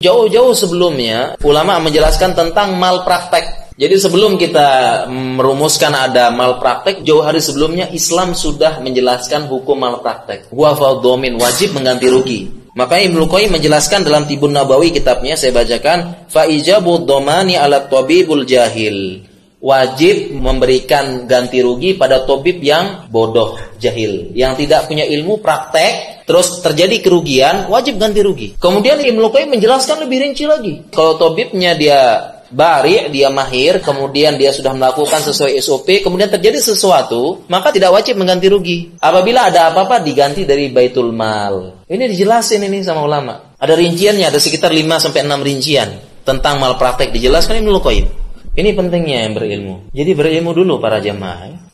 Jauh-jauh sebelumnya, ulama menjelaskan tentang malpraktek. Jadi sebelum kita merumuskan ada malpraktek, jauh hari sebelumnya Islam sudah menjelaskan hukum malpraktek. Huwa domin wajib mengganti rugi. Maka Ibnu Qayyim menjelaskan dalam Tibun Nabawi kitabnya saya bacakan fa ijabu domani ala tabibul jahil wajib memberikan ganti rugi pada tobib yang bodoh, jahil, yang tidak punya ilmu praktek, terus terjadi kerugian, wajib ganti rugi. Kemudian Ibnu Qayyim menjelaskan lebih rinci lagi. Kalau tobibnya dia bari, dia mahir, kemudian dia sudah melakukan sesuai SOP, kemudian terjadi sesuatu, maka tidak wajib mengganti rugi. Apabila ada apa-apa diganti dari baitul mal. Ini dijelasin ini sama ulama. Ada rinciannya, ada sekitar 5 sampai 6 rincian tentang malpraktek dijelaskan Ibnu Qayyim. Ini pentingnya yang berilmu. Jadi berilmu dulu para jemaah. Ya.